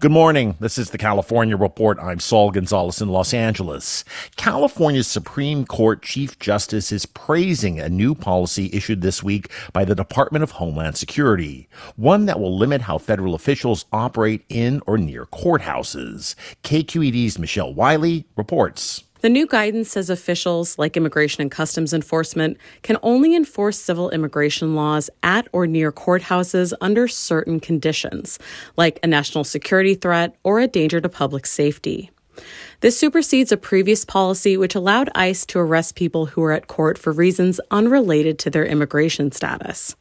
Good morning. This is the California Report. I'm Saul Gonzalez in Los Angeles. California's Supreme Court Chief Justice is praising a new policy issued this week by the Department of Homeland Security, one that will limit how federal officials operate in or near courthouses. KQED's Michelle Wiley reports. The new guidance says officials, like Immigration and Customs Enforcement, can only enforce civil immigration laws at or near courthouses under certain conditions, like a national security threat or a danger to public safety. This supersedes a previous policy which allowed ICE to arrest people who were at court for reasons unrelated to their immigration status.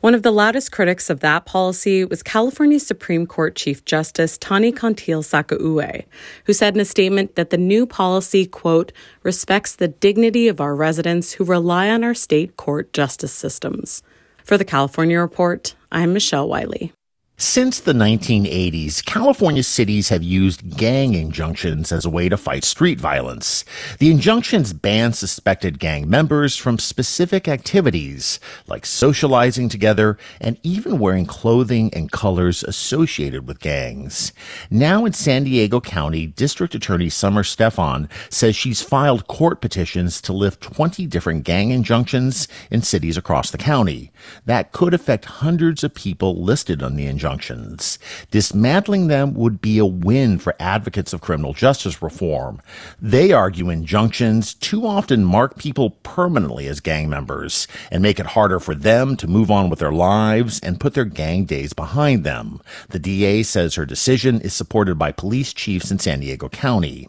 One of the loudest critics of that policy was California Supreme Court Chief Justice Tani Cantil Sakauye, who said in a statement that the new policy, quote, respects the dignity of our residents who rely on our state court justice systems. For the California Report, I'm Michelle Wiley. Since the 1980s, California cities have used gang injunctions as a way to fight street violence. The injunctions ban suspected gang members from specific activities, like socializing together and even wearing clothing and colors associated with gangs. Now in San Diego County, District Attorney Summer Stephan says she's filed court petitions to lift 20 different gang injunctions in cities across the county. That could affect hundreds of people listed on the injunction injunctions. Dismantling them would be a win for advocates of criminal justice reform. They argue injunctions too often mark people permanently as gang members and make it harder for them to move on with their lives and put their gang days behind them. The DA says her decision is supported by police chiefs in San Diego County.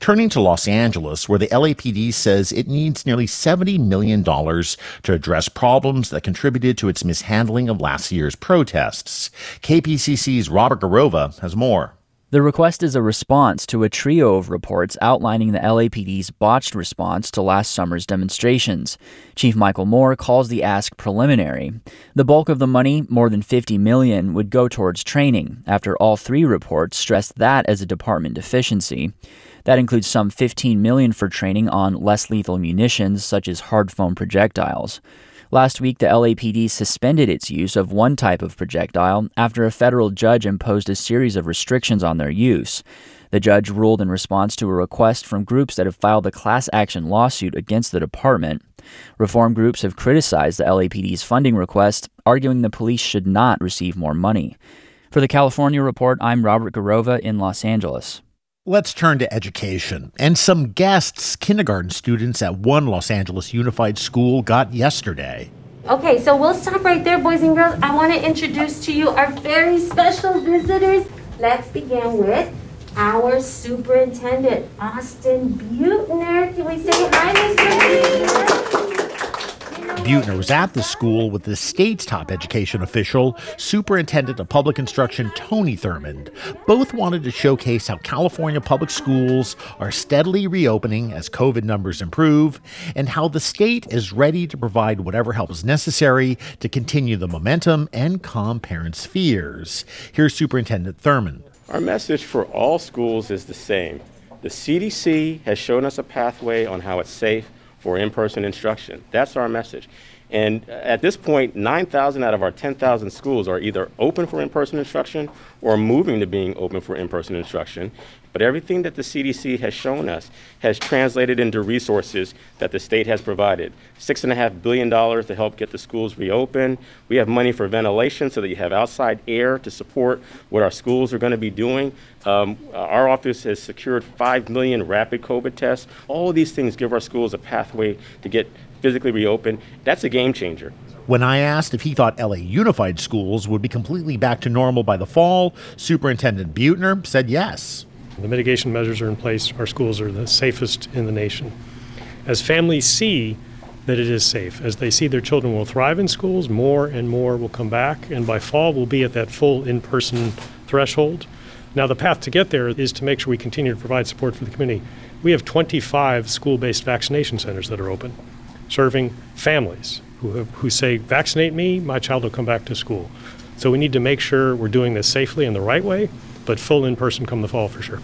Turning to Los Angeles, where the LAPD says it needs nearly $70 million to address problems that contributed to its mishandling of last year's protests. KPCC's Robert Garrova has more. The request is a response to a trio of reports outlining the LAPD's botched response to last summer's demonstrations. Chief Michael Moore calls the ask preliminary. The bulk of the money, more than 50 million, would go towards training, after all three reports stressed that as a department deficiency. That includes some 15 million for training on less lethal munitions such as hard foam projectiles. Last week, the LAPD suspended its use of one type of projectile after a federal judge imposed a series of restrictions on their use. The judge ruled in response to a request from groups that have filed a class action lawsuit against the department. Reform groups have criticized the LAPD's funding request, arguing the police should not receive more money. For the California Report, I'm Robert Garrova in Los Angeles. Let's turn to education. And some guests kindergarten students at one Los Angeles Unified School got yesterday. Okay, so we'll stop right there, boys and girls. I want to introduce to you our very special visitors. Let's begin with our superintendent, Austin Beutner. Can we say hi, Mr. Beutner? Beutner was at the school with the state's top education official, Superintendent of Public Instruction Tony Thurmond. Both wanted to showcase how California public schools are steadily reopening as COVID numbers improve, and how the state is ready to provide whatever help is necessary to continue the momentum and calm parents' fears. Here's Superintendent Thurmond. Our message for all schools is the same The CDC has shown us a pathway on how it's safe for in person instruction. That's our message. And at this point, 9,000 out of our 10,000 schools are either open for in person instruction or moving to being open for in person instruction. But everything that the CDC has shown us has translated into resources that the state has provided. $6.5 billion to help get the schools reopened. We have money for ventilation so that you have outside air to support what our schools are going to be doing. Um, our office has secured 5 million rapid COVID tests. All of these things give our schools a pathway to get physically reopened. That's a game changer. When I asked if he thought LA Unified Schools would be completely back to normal by the fall, Superintendent Beutner said yes. The mitigation measures are in place. Our schools are the safest in the nation. As families see that it is safe, as they see their children will thrive in schools, more and more will come back, and by fall we'll be at that full in person threshold. Now, the path to get there is to make sure we continue to provide support for the community. We have 25 school based vaccination centers that are open, serving families who, who say, Vaccinate me, my child will come back to school. So we need to make sure we're doing this safely and the right way but full in person come the fall for sure.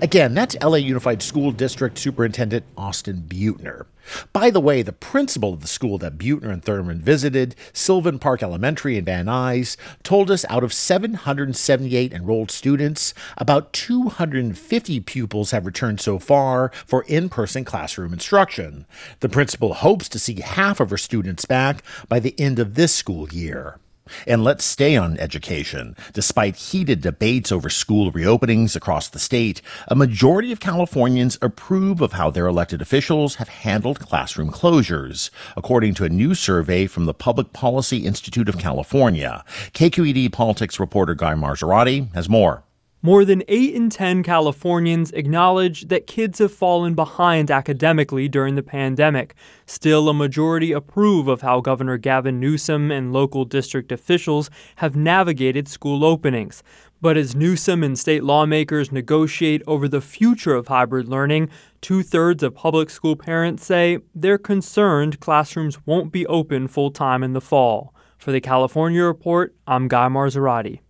Again, that's LA Unified School District Superintendent Austin Beutner. By the way, the principal of the school that Beutner and Thurmond visited, Sylvan Park Elementary in Van Nuys, told us out of 778 enrolled students, about 250 pupils have returned so far for in person classroom instruction. The principal hopes to see half of her students back by the end of this school year. And let's stay on education. Despite heated debates over school reopenings across the state, a majority of Californians approve of how their elected officials have handled classroom closures, according to a new survey from the Public Policy Institute of California. KQED politics reporter Guy Marzorati has more. More than 8 in 10 Californians acknowledge that kids have fallen behind academically during the pandemic. Still, a majority approve of how Governor Gavin Newsom and local district officials have navigated school openings. But as Newsom and state lawmakers negotiate over the future of hybrid learning, two thirds of public school parents say they're concerned classrooms won't be open full time in the fall. For the California Report, I'm Guy Marzorati.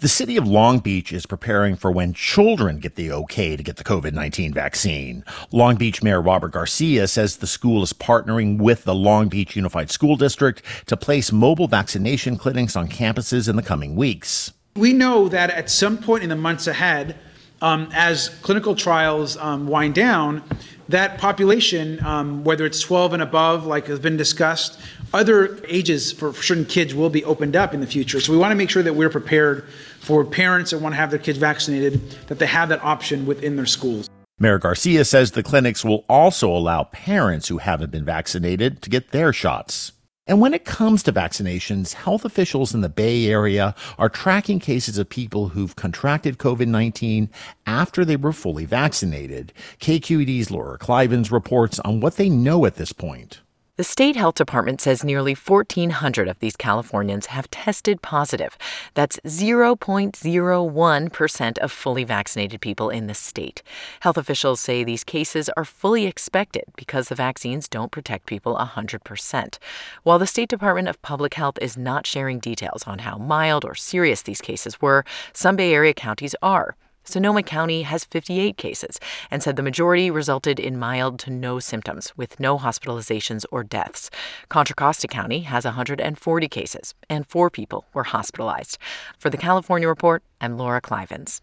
The city of Long Beach is preparing for when children get the okay to get the COVID 19 vaccine. Long Beach Mayor Robert Garcia says the school is partnering with the Long Beach Unified School District to place mobile vaccination clinics on campuses in the coming weeks. We know that at some point in the months ahead, um, as clinical trials um, wind down, that population, um, whether it's 12 and above, like has been discussed, other ages for certain kids will be opened up in the future. So we want to make sure that we're prepared for parents that want to have their kids vaccinated, that they have that option within their schools. Mayor Garcia says the clinics will also allow parents who haven't been vaccinated to get their shots. And when it comes to vaccinations, health officials in the Bay Area are tracking cases of people who've contracted COVID 19 after they were fully vaccinated. KQED's Laura Klivans reports on what they know at this point. The state health department says nearly 1,400 of these Californians have tested positive. That's 0.01% of fully vaccinated people in the state. Health officials say these cases are fully expected because the vaccines don't protect people 100%. While the State Department of Public Health is not sharing details on how mild or serious these cases were, some Bay Area counties are. Sonoma County has 58 cases and said the majority resulted in mild to no symptoms with no hospitalizations or deaths. Contra Costa County has 140 cases and four people were hospitalized. For the California Report, I'm Laura Klivans.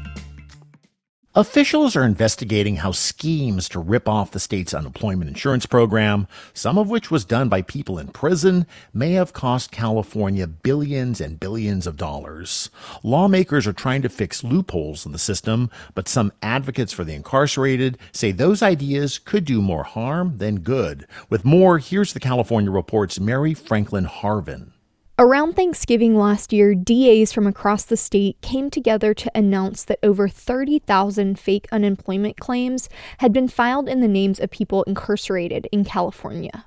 Officials are investigating how schemes to rip off the state's unemployment insurance program, some of which was done by people in prison, may have cost California billions and billions of dollars. Lawmakers are trying to fix loopholes in the system, but some advocates for the incarcerated say those ideas could do more harm than good. With more, here's the California Report's Mary Franklin Harvin. Around Thanksgiving last year, DAs from across the state came together to announce that over 30,000 fake unemployment claims had been filed in the names of people incarcerated in California.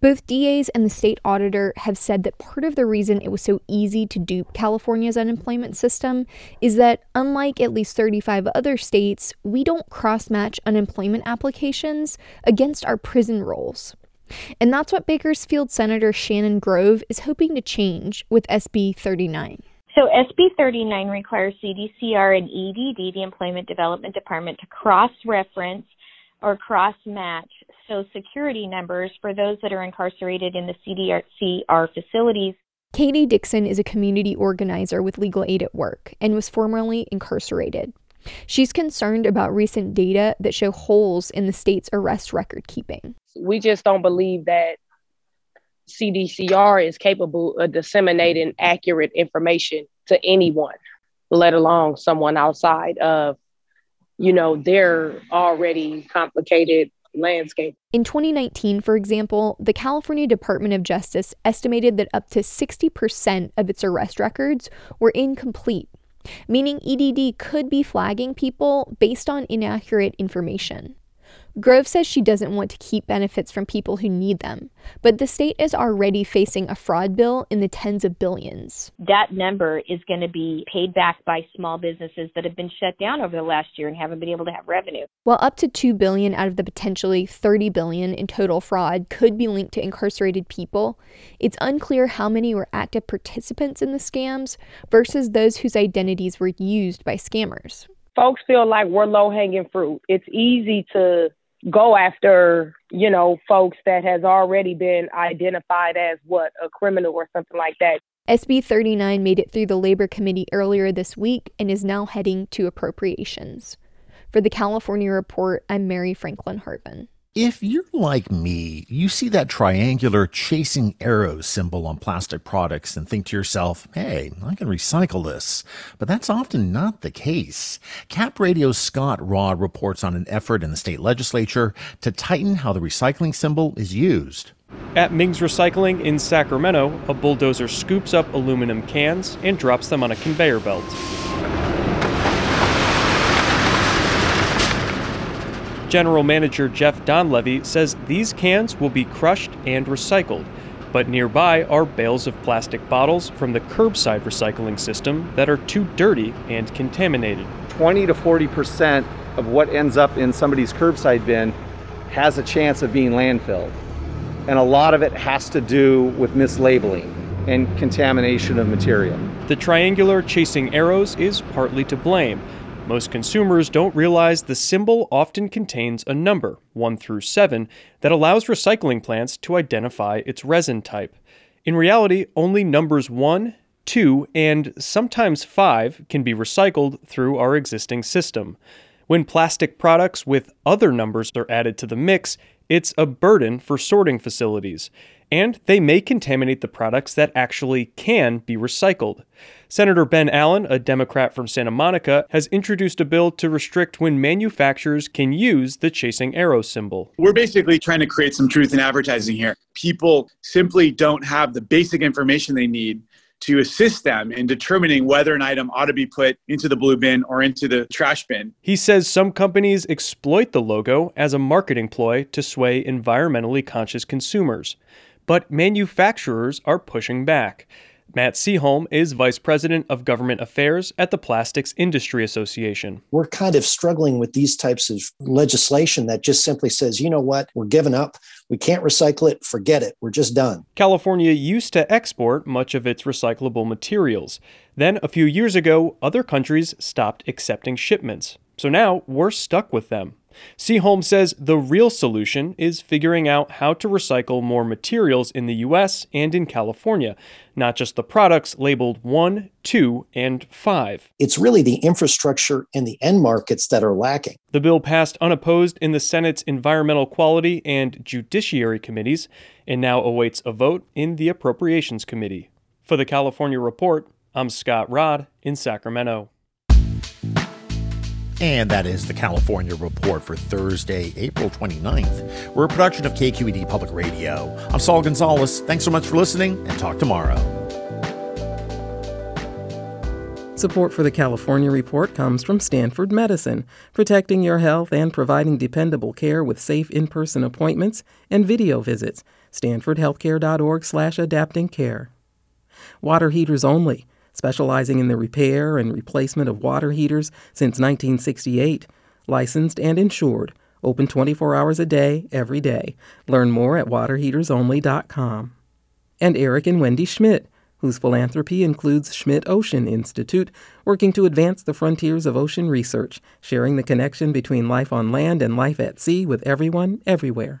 Both DAs and the state auditor have said that part of the reason it was so easy to dupe California's unemployment system is that, unlike at least 35 other states, we don't cross match unemployment applications against our prison rolls. And that's what Bakersfield Senator Shannon Grove is hoping to change with SB 39. So SB 39 requires CDCR and EDD, the Employment Development Department, to cross-reference or cross-match Social Security numbers for those that are incarcerated in the CDCR facilities. Katie Dixon is a community organizer with Legal Aid at Work and was formerly incarcerated. She's concerned about recent data that show holes in the state's arrest record keeping. We just don't believe that CDCR is capable of disseminating accurate information to anyone, let alone someone outside of, you know, their already complicated landscape. In 2019, for example, the California Department of Justice estimated that up to 60% of its arrest records were incomplete, meaning EDD could be flagging people based on inaccurate information. Grove says she doesn't want to keep benefits from people who need them, but the state is already facing a fraud bill in the tens of billions. That number is going to be paid back by small businesses that have been shut down over the last year and haven't been able to have revenue. While up to 2 billion out of the potentially 30 billion in total fraud could be linked to incarcerated people, it's unclear how many were active participants in the scams versus those whose identities were used by scammers. Folks feel like we're low hanging fruit. It's easy to go after, you know, folks that has already been identified as what, a criminal or something like that. SB 39 made it through the Labor Committee earlier this week and is now heading to appropriations. For the California Report, I'm Mary Franklin Harvin. If you're like me, you see that triangular chasing arrows symbol on plastic products and think to yourself, hey, I can recycle this. But that's often not the case. Cap Radio's Scott Rodd reports on an effort in the state legislature to tighten how the recycling symbol is used. At Ming's Recycling in Sacramento, a bulldozer scoops up aluminum cans and drops them on a conveyor belt. General Manager Jeff Donlevy says these cans will be crushed and recycled, but nearby are bales of plastic bottles from the curbside recycling system that are too dirty and contaminated. 20 to 40 percent of what ends up in somebody's curbside bin has a chance of being landfilled. And a lot of it has to do with mislabeling and contamination of material. The triangular chasing arrows is partly to blame. Most consumers don't realize the symbol often contains a number, 1 through 7, that allows recycling plants to identify its resin type. In reality, only numbers 1, 2, and sometimes 5 can be recycled through our existing system. When plastic products with other numbers are added to the mix, it's a burden for sorting facilities, and they may contaminate the products that actually can be recycled. Senator Ben Allen, a Democrat from Santa Monica, has introduced a bill to restrict when manufacturers can use the chasing arrow symbol. We're basically trying to create some truth in advertising here. People simply don't have the basic information they need to assist them in determining whether an item ought to be put into the blue bin or into the trash bin. He says some companies exploit the logo as a marketing ploy to sway environmentally conscious consumers. But manufacturers are pushing back. Matt Seaholm is Vice President of Government Affairs at the Plastics Industry Association. We're kind of struggling with these types of legislation that just simply says, you know what, we're giving up. We can't recycle it. Forget it. We're just done. California used to export much of its recyclable materials. Then, a few years ago, other countries stopped accepting shipments. So now we're stuck with them. Seaholm says the real solution is figuring out how to recycle more materials in the US and in California, not just the products labeled 1, 2, and 5. It's really the infrastructure and the end markets that are lacking. The bill passed unopposed in the Senate's Environmental Quality and Judiciary Committees and now awaits a vote in the Appropriations Committee. For the California Report, I'm Scott Rodd in Sacramento. And that is the California Report for Thursday, April 29th. We're a production of KQED Public Radio. I'm Saul Gonzalez. Thanks so much for listening and talk tomorrow. Support for the California Report comes from Stanford Medicine, protecting your health and providing dependable care with safe in-person appointments and video visits. StanfordHealthcare.org slash adapting care. Water heaters only specializing in the repair and replacement of water heaters since 1968. Licensed and insured. Open 24 hours a day, every day. Learn more at waterheatersonly.com. And Eric and Wendy Schmidt, whose philanthropy includes Schmidt Ocean Institute, working to advance the frontiers of ocean research, sharing the connection between life on land and life at sea with everyone, everywhere.